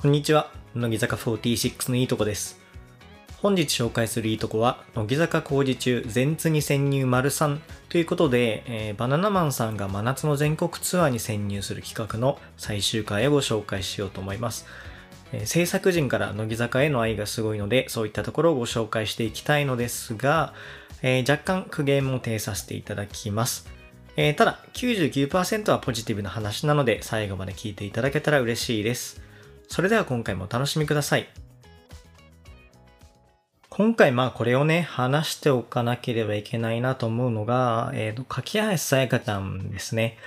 こんにちは。乃木坂46のいいとこです。本日紹介するいいとこは、乃木坂工事中全津に潜入丸3ということで、えーバナナマンさんが真夏の全国ツアーに潜入する企画の最終回をご紹介しようと思います。えー制作陣から乃木坂への愛がすごいので、そういったところをご紹介していきたいのですが、えー若干苦言も呈させていただきます。えただ、99%はポジティブな話なので、最後まで聞いていただけたら嬉しいです。それでは今回もお楽しみください。今回まあこれをね、話しておかなければいけないなと思うのが、えっ、と、柿林さやかちゃんですね。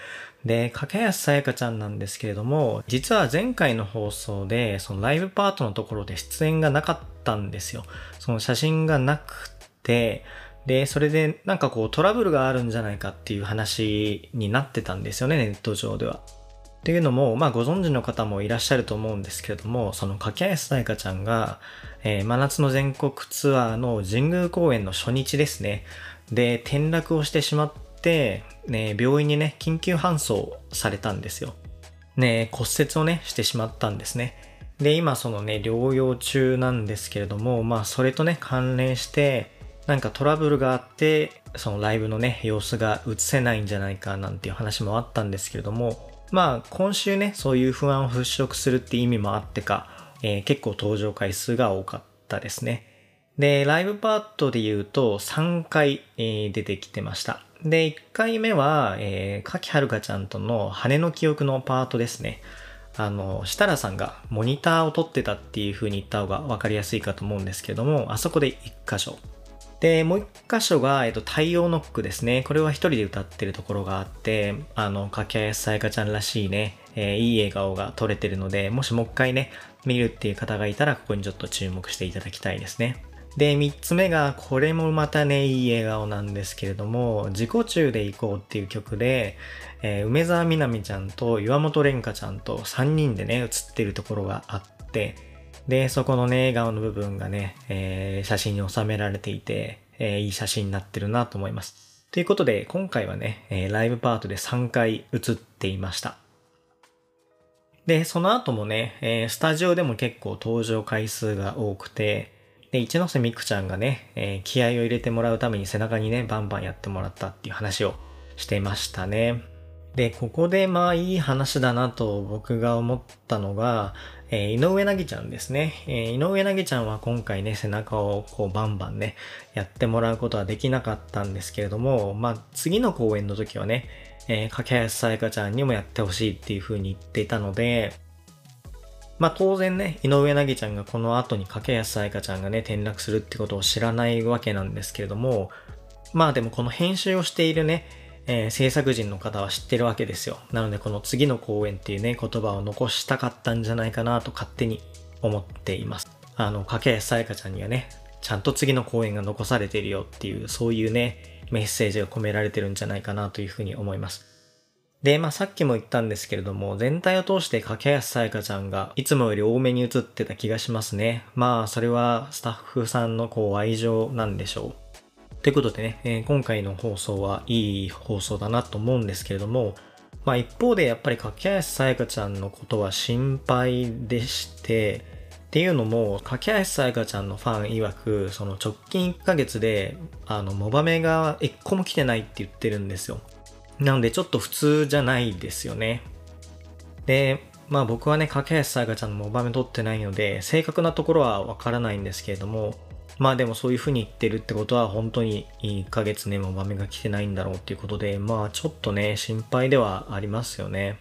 で、柿林さやかちゃんなんですけれども、実は前回の放送で、そのライブパートのところで出演がなかったんですよ。その写真がなくて、で、それでなんかこうトラブルがあるんじゃないかっていう話になってたんですよね、ネット上では。っていうのも、まあご存知の方もいらっしゃると思うんですけれども、その柿林さやかちゃんが、えー真夏の全国ツアーの神宮公演の初日ですね。で、転落をしてしまって、ね、病院にね、緊急搬送されたんですよ。ね、骨折をね、してしまったんですね。で、今そのね、療養中なんですけれども、まあそれとね、関連して、なんかトラブルがあって、そのライブのね、様子が映せないんじゃないかなんていう話もあったんですけれども、まあ今週ね、そういう不安を払拭するって意味もあってか、えー結構登場回数が多かったですね。で、ライブパートで言うと3回、えー出てきてました。で、1回目は、えー、かきはるかちゃんとの羽の記憶のパートですね。あの、設楽さんがモニターを撮ってたっていう風に言った方が分かりやすいかと思うんですけども、あそこで1箇所。で、もう一箇所が、えっと、太陽ノックですね。これは一人で歌ってるところがあって、あの、かけあやさやかちゃんらしいね、えーいい笑顔が撮れてるので、もしもう一回ね、見るっていう方がいたら、ここにちょっと注目していただきたいですね。で、三つ目が、これもまたね、いい笑顔なんですけれども、自己中で行こうっていう曲で、えー梅沢みなみちゃんと岩本蓮香ちゃんと3人でね、写ってるところがあって、で、そこのね、笑顔の部分がね、えー写真に収められていて、えーいい写真になってるなと思います。ということで、今回はね、えーライブパートで3回映っていました。で、その後もね、えースタジオでも結構登場回数が多くて、で、一ノ瀬美空ちゃんがね、え気合を入れてもらうために背中にね、バンバンやってもらったっていう話をしてましたね。で、ここでまあいい話だなと僕が思ったのが、えー井上凪ちゃんですね。えー井上凪ちゃんは今回ね、背中をこうバンバンね、やってもらうことはできなかったんですけれども、まあ次の公演の時はね、えー、かけはやさやかちゃんにもやってほしいっていう風に言っていたので、まあ当然ね、井上凪ちゃんがこの後に掛安彩香ちゃんがね、転落するってことを知らないわけなんですけれども、まあでもこの編集をしているね、えー制作人の方は知ってるわけですよ。なのでこの次の公演っていうね、言葉を残したかったんじゃないかなと勝手に思っています。あの、掛安彩香ちゃんにはね、ちゃんと次の公演が残されているよっていう、そういうね、メッセージが込められてるんじゃないかなというふうに思います。で、まあさっきも言ったんですけれども、全体を通して掛安さやかちゃんがいつもより多めに映ってた気がしますね。まあそれはスタッフさんのこう愛情なんでしょう。ということでね、えー今回の放送はいい放送だなと思うんですけれども、まあ一方でやっぱり掛安さやかちゃんのことは心配でして、っていうのも、掛橋さやかちゃんのファン曰く、その直近1ヶ月で、あの、モバメが一個も来てないって言ってるんですよ。なのでちょっと普通じゃないですよね。で、まあ僕はね、架橋さやかちゃんのモバメ取ってないので、正確なところはわからないんですけれども、まあでもそういう風に言ってるってことは本当に1ヶ月ね、モバメが来てないんだろうっていうことで、まあちょっとね、心配ではありますよね。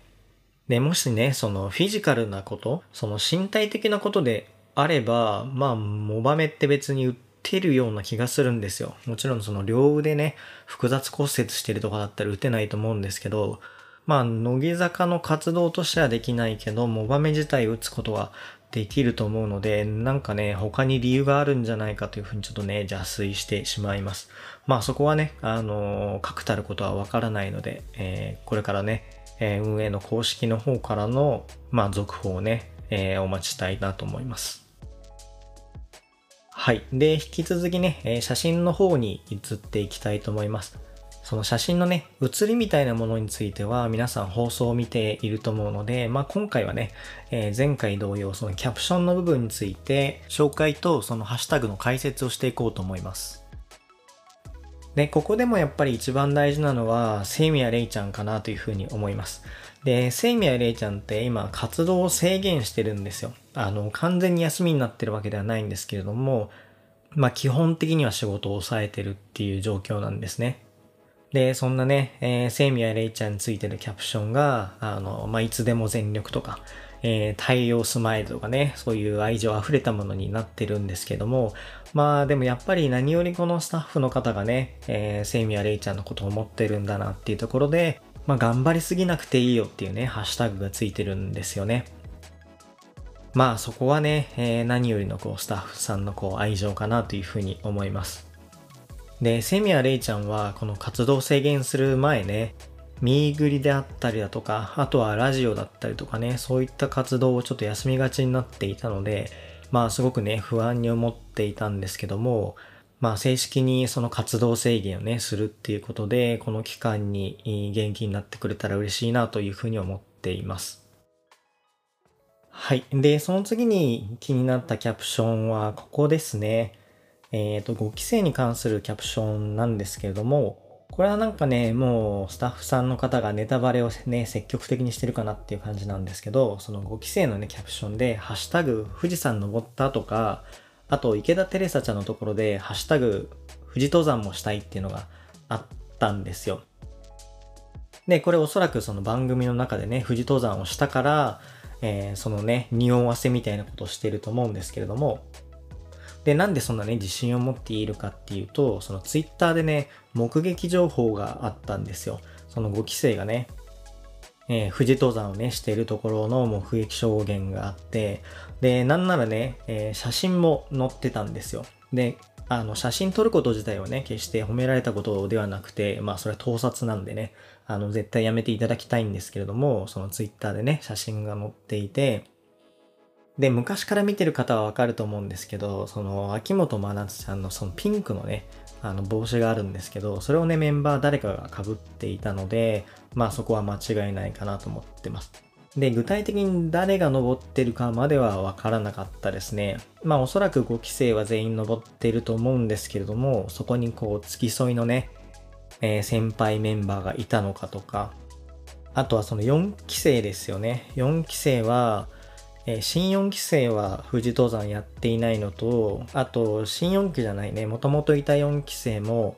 で、もしね、そのフィジカルなこと、その身体的なことであれば、まあ、モバメって別に売ってるような気がするんですよ。もちろんその両腕ね、複雑骨折してるとかだったら打てないと思うんですけど、まあ、乃木坂の活動としてはできないけど、モバメ自体打つことはできると思うので、なんかね、他に理由があるんじゃないかというふうにちょっとね、邪推してしまいます。まあそこはね、あのー確たることはわからないので、えーこれからね、えー運営の公式の方からの、まあ続報をね、えーお待ちしたいなと思います。はい。で、引き続きね、え写真の方に移っていきたいと思います。その写真のね、写りみたいなものについては皆さん放送を見ていると思うので、まあ、今回はね、えー、前回同様そのキャプションの部分について紹介とそのハッシュタグの解説をしていこうと思います。で、ここでもやっぱり一番大事なのは、セイミヤレイちゃんかなというふうに思います。で、セイミヤレイちゃんって今活動を制限してるんですよ。あの、完全に休みになってるわけではないんですけれども、まあ基本的には仕事を抑えてるっていう状況なんですね。で、そんなね、えー、セイミヤレイちゃんについてのキャプションが、あの、まあ、いつでも全力とか、えー、太陽スマイルとかね、そういう愛情溢れたものになってるんですけども、まあでもやっぱり何よりこのスタッフの方がね、えー、セイミヤレイちゃんのことを思ってるんだなっていうところで、まあ頑張りすぎなくていいよっていうね、ハッシュタグがついてるんですよね。まあそこはね、えー、何よりのこうスタッフさんのこう愛情かなというふうに思います。で、セミヤレイちゃんはこの活動制限する前ね、ミーグリであったりだとか、あとはラジオだったりとかね、そういった活動をちょっと休みがちになっていたので、まあすごくね、不安に思っていたんですけども、まあ正式にその活動制限をね、するっていうことで、この期間に元気になってくれたら嬉しいなというふうに思っています。はい。で、その次に気になったキャプションはここですね。えっ、ー、と、5期生に関するキャプションなんですけれども、これはなんかね、もうスタッフさんの方がネタバレをね、積極的にしてるかなっていう感じなんですけど、その5期生のね、キャプションで、ハッシュタグ、富士山登ったとか、あと池田テレサちゃんのところで、ハッシュタグ、富士登山もしたいっていうのがあったんですよ。で、これおそらくその番組の中でね、富士登山をしたから、えー、そのね、匂わせみたいなことをしてると思うんですけれども、で、なんでそんなね、自信を持っているかっていうと、そのツイッターでね、目撃情報があったんですよ。その5期生がね、えー、富士登山をね、しているところの目撃証言があって、で、なんならね、えー、写真も載ってたんですよ。で、あの、写真撮ること自体はね、決して褒められたことではなくて、まあ、それは盗撮なんでね、あの、絶対やめていただきたいんですけれども、そのツイッターでね、写真が載っていて、で、昔から見てる方はわかると思うんですけど、その、秋元真夏さんのそのピンクのね、あの帽子があるんですけど、それをね、メンバー誰かが被っていたので、まあそこは間違いないかなと思ってます。で、具体的に誰が登ってるかまではわからなかったですね。まあおそらく5期生は全員登ってると思うんですけれども、そこにこう付き添いのね、えー、先輩メンバーがいたのかとか、あとはその4期生ですよね。4期生は、えー、新4期生は富士登山やっていないのと、あと新4期じゃないね、もともといた4期生も、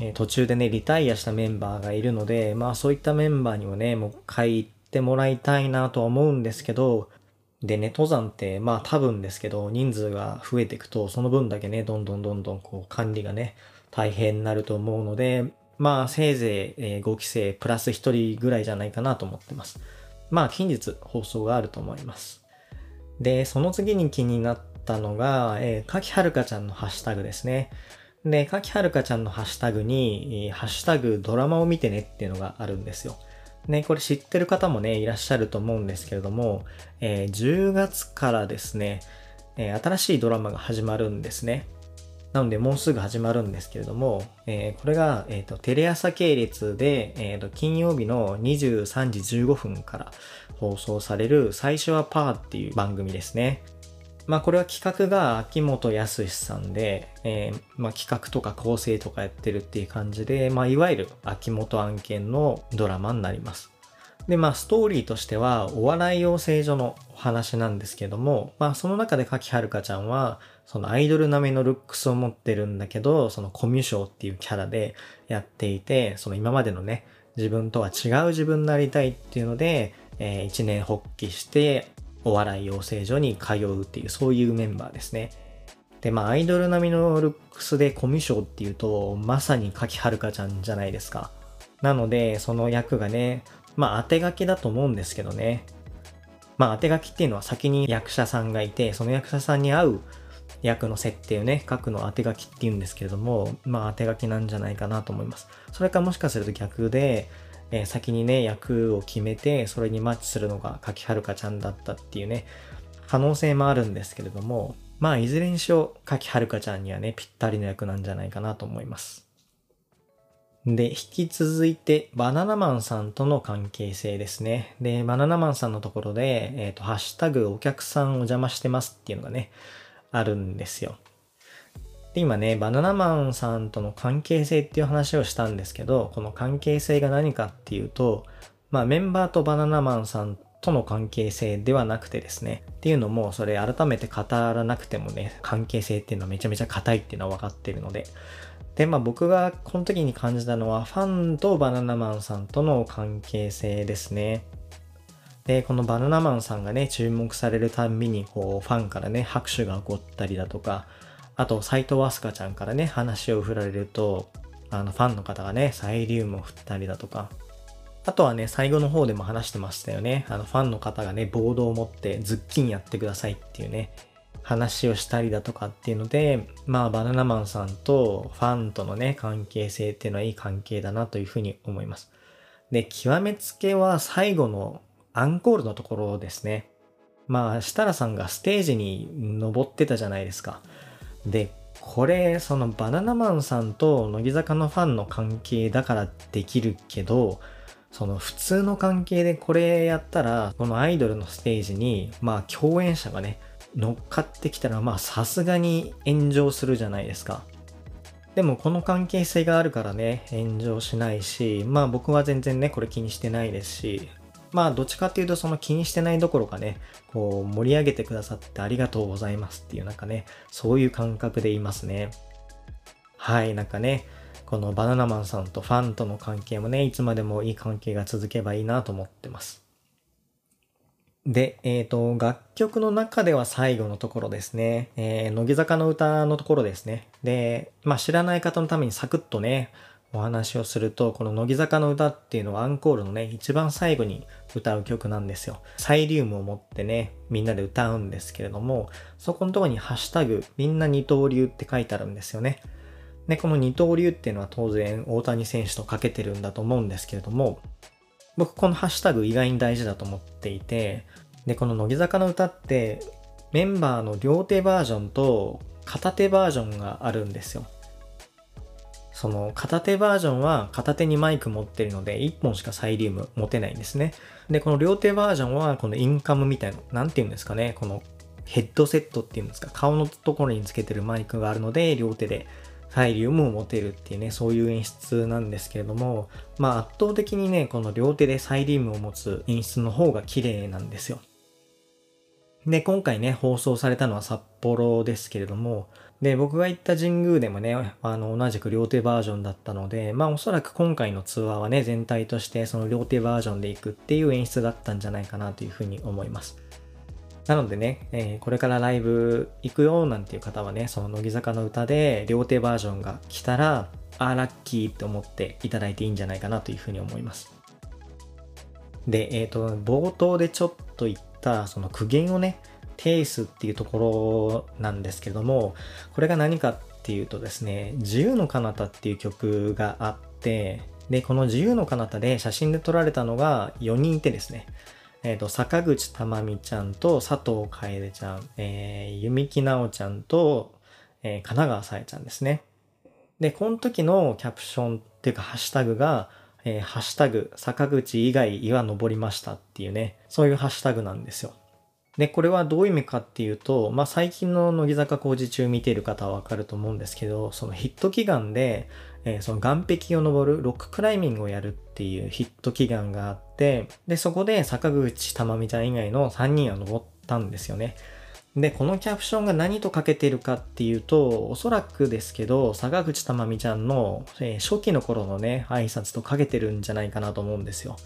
えー、途中でね、リタイアしたメンバーがいるので、まあそういったメンバーにもね、もう一回行ってもらいたいなとは思うんですけど、でね、登山ってまあ多分ですけど、人数が増えていくと、その分だけね、どんどんどんどんこう管理がね、大変になると思うので、まあせいぜい、え5期生プラス1人ぐらいじゃないかなと思ってます。まあ近日放送があると思います。で、その次に気になったのが、えー、かきはるかちゃんのハッシュタグですね。で、かきはるかちゃんのハッシュタグに、ハッシュタグドラマを見てねっていうのがあるんですよ。ね、これ知ってる方もね、いらっしゃると思うんですけれども、えー、10月からですね、えー、新しいドラマが始まるんですね。なので、もうすぐ始まるんですけれども、えー、これが、え、ー、と、テレ朝系列で、え、ー、と、金曜日の23時15分から放送される、最初はパーっていう番組ですね。まあ、これは企画が秋元康さんで、えー、まあ、企画とか構成とかやってるっていう感じで、まあ、いわゆる秋元案件のドラマになります。で、まあ、ストーリーとしては、お笑い養成所のお話なんですけども、まあ、その中で柿遥ちゃんは、そのアイドル並みのルックスを持ってるんだけど、そのコミュ障っていうキャラでやっていて、その今までのね、自分とは違う自分になりたいっていうので、えー、一年発起して、お笑い養成所に通うっていう、そういうメンバーですね。で、まあ、アイドル並みのルックスでコミュ障っていうと、まさに柿遥ちゃんじゃないですか。なので、その役がね、まあ、当て書きだと思うんですけどね。まあ、当て書きっていうのは先に役者さんがいて、その役者さんに合う役の設定をね、書くのを当て書きって言うんですけれども、まあ当て書きなんじゃないかなと思います。それかもしかすると逆で、えー、先にね、役を決めて、それにマッチするのが柿はるかちゃんだったっていうね、可能性もあるんですけれども、まあいずれにしろ柿はるかちゃんにはね、ぴったりの役なんじゃないかなと思います。で、引き続いて、バナナマンさんとの関係性ですね。で、バナナマンさんのところで、えっ、ー、と、ハッシュタグお客さんお邪魔してますっていうのがね、あるんですよ。で、今ね、バナナマンさんとの関係性っていう話をしたんですけど、この関係性が何かっていうと、まあメンバーとバナナマンさんとの関係性ではなくてですね、っていうのも、それ改めて語らなくてもね、関係性っていうのはめちゃめちゃ硬いっていうのは分かってるので、で、まあ僕がこの時に感じたのは、ファンとバナナマンさんとの関係性ですね。で、このバナナマンさんがね、注目されるたんびに、こう、ファンからね、拍手が起こったりだとか、あと、斎藤飛鳥ちゃんからね、話を振られると、あの、ファンの方がね、サイリウムを振ったりだとか、あとはね、最後の方でも話してましたよね。あの、ファンの方がね、ボードを持ってズッキンやってくださいっていうね、話をしたりだとかっていうので、まあバナナマンさんとファンとのね、関係性っていうのはいい関係だなというふうに思います。で、極めつけは最後のアンコールのところですね。まあ、設楽さんがステージに登ってたじゃないですか。で、これ、そのバナナマンさんと乃木坂のファンの関係だからできるけど、その普通の関係でこれやったら、このアイドルのステージに、まあ共演者がね、乗っかってきたらまあさすがに炎上するじゃないですか。でもこの関係性があるからね、炎上しないし、まあ僕は全然ね、これ気にしてないですし、まあどっちかっていうとその気にしてないどころかね、こう盛り上げてくださってありがとうございますっていうなんかね、そういう感覚でいますね。はい、なんかね、このバナナマンさんとファンとの関係もね、いつまでもいい関係が続けばいいなと思ってます。で、えっ、ー、と、楽曲の中では最後のところですね。えー、乃木坂の歌のところですね。で、まあ知らない方のためにサクッとね、お話をすると、この乃木坂の歌っていうのはアンコールのね、一番最後に歌う曲なんですよ。サイリウムを持ってね、みんなで歌うんですけれども、そこのところにハッシュタグ、みんな二刀流って書いてあるんですよね。で、この二刀流っていうのは当然大谷選手とかけてるんだと思うんですけれども、僕このハッシュタグ意外に大事だと思っていて、で、この乃木坂の歌ってメンバーの両手バージョンと片手バージョンがあるんですよ。その片手バージョンは片手にマイク持ってるので1本しかサイリウム持てないんですね。で、この両手バージョンはこのインカムみたいな、なんて言うんですかね、このヘッドセットっていうんですか、顔のところにつけてるマイクがあるので両手でサイリウムを持てるっていうね、そういう演出なんですけれども、まあ圧倒的にね、この両手でサイリウムを持つ演出の方が綺麗なんですよ。で、今回ね、放送されたのは札幌ですけれども、で、僕が行った神宮でもね、あの、同じく両手バージョンだったので、まあおそらく今回のツアーはね、全体としてその両手バージョンで行くっていう演出だったんじゃないかなというふうに思います。なのでね、えー、これからライブ行くよなんていう方はね、その乃木坂の歌で両手バージョンが来たら、あーラッキーって思っていただいていいんじゃないかなというふうに思います。で、えっ、ー、と、冒頭でちょっと言った、その苦言をね、呈すっていうところなんですけれども、これが何かっていうとですね、自由の彼方っていう曲があって、で、この自由の彼方で写真で撮られたのが4人いてですね、えっ、ー、と、坂口珠美ちゃんと佐藤楓ちゃん、えー、弓木奈緒ちゃんと、えー、神奈川さえちゃんですね。で、この時のキャプションっていうかハッシュタグが、えー、ハッシュタグ、坂口以外岩登りましたっていうね、そういうハッシュタグなんですよ。で、これはどういう意味かっていうと、まあ、最近の乃木坂工事中見ている方はわかると思うんですけど、そのヒット祈願で、えー、その岸壁を登るロッククライミングをやるっていうヒット祈願があって、で、そこで坂口珠美ちゃん以外の3人は登ったんですよね。で、このキャプションが何とかけてるかっていうと、おそらくですけど、坂口珠美ちゃんの、えー、初期の頃のね、挨拶とかけてるんじゃないかなと思うんですよ。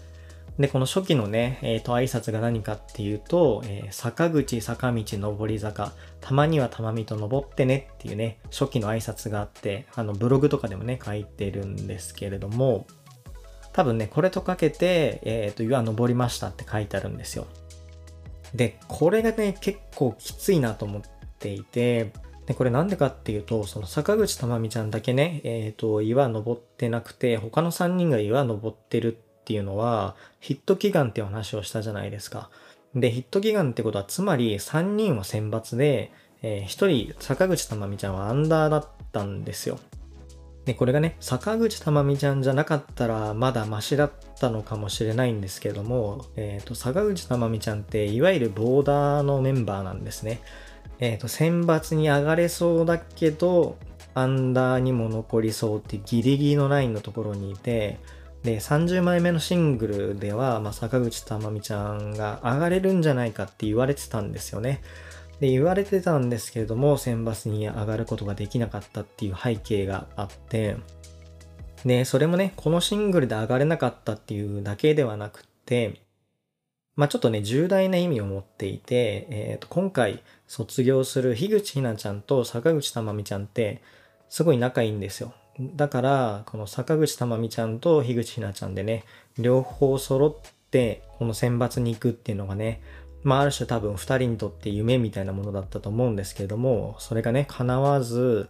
で、この初期のね、えっ、ー、と、挨拶が何かっていうと、えー、坂口坂道上り坂、たまにはたまみと登ってねっていうね、初期の挨拶があって、あの、ブログとかでもね、書いてるんですけれども、多分ね、これとかけて、えっ、ー、と、岩登りましたって書いてあるんですよ。で、これがね、結構きついなと思っていて、で、これなんでかっていうと、その坂口珠美ちゃんだけね、えっ、ー、と、岩登ってなくて、他の3人が岩登ってるっていうのは、ヒット祈願っていう話をしたじゃないですか。で、ヒット祈願ってことは、つまり3人は選抜で、えー、1人、坂口珠美ちゃんはアンダーだったんですよ。で、これがね、坂口珠美ちゃんじゃなかったらまだマシだったのかもしれないんですけども、えっ、ー、と、坂口珠美ちゃんっていわゆるボーダーのメンバーなんですね。えっ、ー、と、選抜に上がれそうだけど、アンダーにも残りそうってギリギリのラインのところにいて、で、30枚目のシングルでは、まあ、坂口珠美ちゃんが上がれるんじゃないかって言われてたんですよね。で、言われてたんですけれども、選抜に上がることができなかったっていう背景があって、で、それもね、このシングルで上がれなかったっていうだけではなくて、まあちょっとね、重大な意味を持っていて、え、ー、と、今回卒業する樋口ひなちゃんと坂口珠美ちゃんって、すごい仲いいんですよ。だから、この坂口珠美ちゃんと樋口ひなちゃんでね、両方揃って、この選抜に行くっていうのがね、まあ、ある種多分二人にとって夢みたいなものだったと思うんですけれども、それがね、叶わず、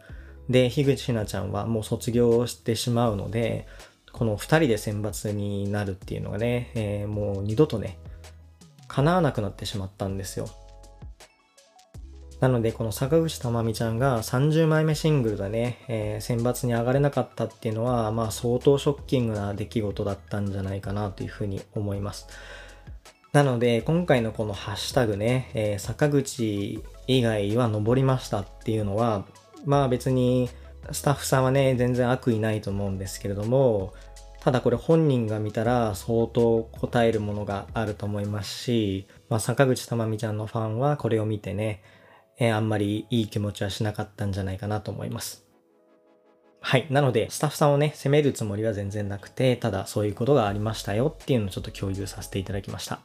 で、樋口ひなちゃんはもう卒業してしまうので、この二人で選抜になるっていうのがね、えー、もう二度とね、叶わなくなってしまったんですよ。なので、この坂口珠美ちゃんが30枚目シングルでね、えー、選抜に上がれなかったっていうのは、まあ相当ショッキングな出来事だったんじゃないかなというふうに思います。なので、今回のこのハッシュタグね、えー、坂口以外は登りましたっていうのは、まあ別にスタッフさんはね、全然悪意ないと思うんですけれども、ただこれ本人が見たら相当答えるものがあると思いますし、まあ坂口珠美ちゃんのファンはこれを見てね、えー、あんまりいい気持ちはしなかったんじゃないかなと思います。はい。なので、スタッフさんをね、責めるつもりは全然なくて、ただそういうことがありましたよっていうのをちょっと共有させていただきました。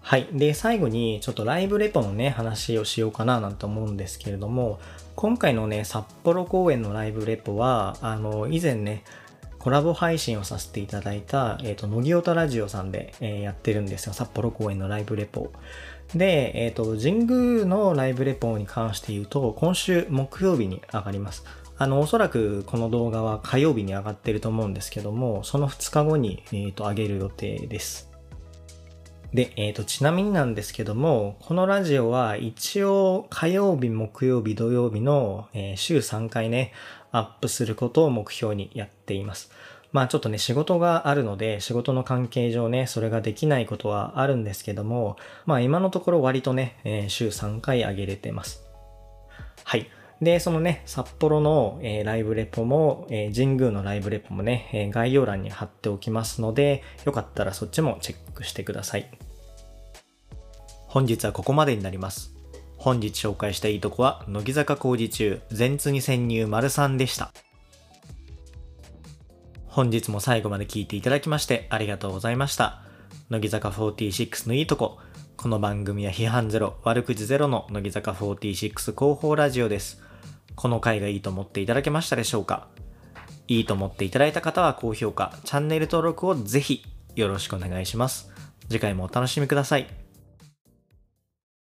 はい。で、最後にちょっとライブレポのね、話をしようかななんて思うんですけれども、今回のね、札幌公演のライブレポは、あの、以前ね、コラボ配信をさせていただいた、えっ、ー、と、乃木音ラジオさんで、えー、やってるんですよ。札幌公演のライブレポ。で、えっ、ー、と、神宮のライブレポに関して言うと、今週木曜日に上がります。あの、おそらくこの動画は火曜日に上がってると思うんですけども、その2日後に、えっ、と、上げる予定です。で、えっ、ー、と、ちなみになんですけども、このラジオは一応火曜日、木曜日、土曜日の、えー、週3回ね、アップすることを目標にやっています。まあちょっとね、仕事があるので、仕事の関係上ね、それができないことはあるんですけども、まあ今のところ割とね、えー、週3回上げれてます。はい。で、そのね、札幌の、えー、ライブレポも、えー、神宮のライブレポもね、え、概要欄に貼っておきますので、よかったらそっちもチェックしてください。本日はここまでになります。本日紹介したいいとこは、乃木坂工事中、全通に潜入丸3でした。本日も最後まで聞いていただきましてありがとうございました。乃木坂46のいいとこ。この番組は批判ゼロ、悪口ゼロの乃木坂46広報ラジオです。この回がいいと思っていただけましたでしょうか？いいと思っていただいた方は高評価、チャンネル登録をぜひよろしくお願いします。次回もお楽しみください。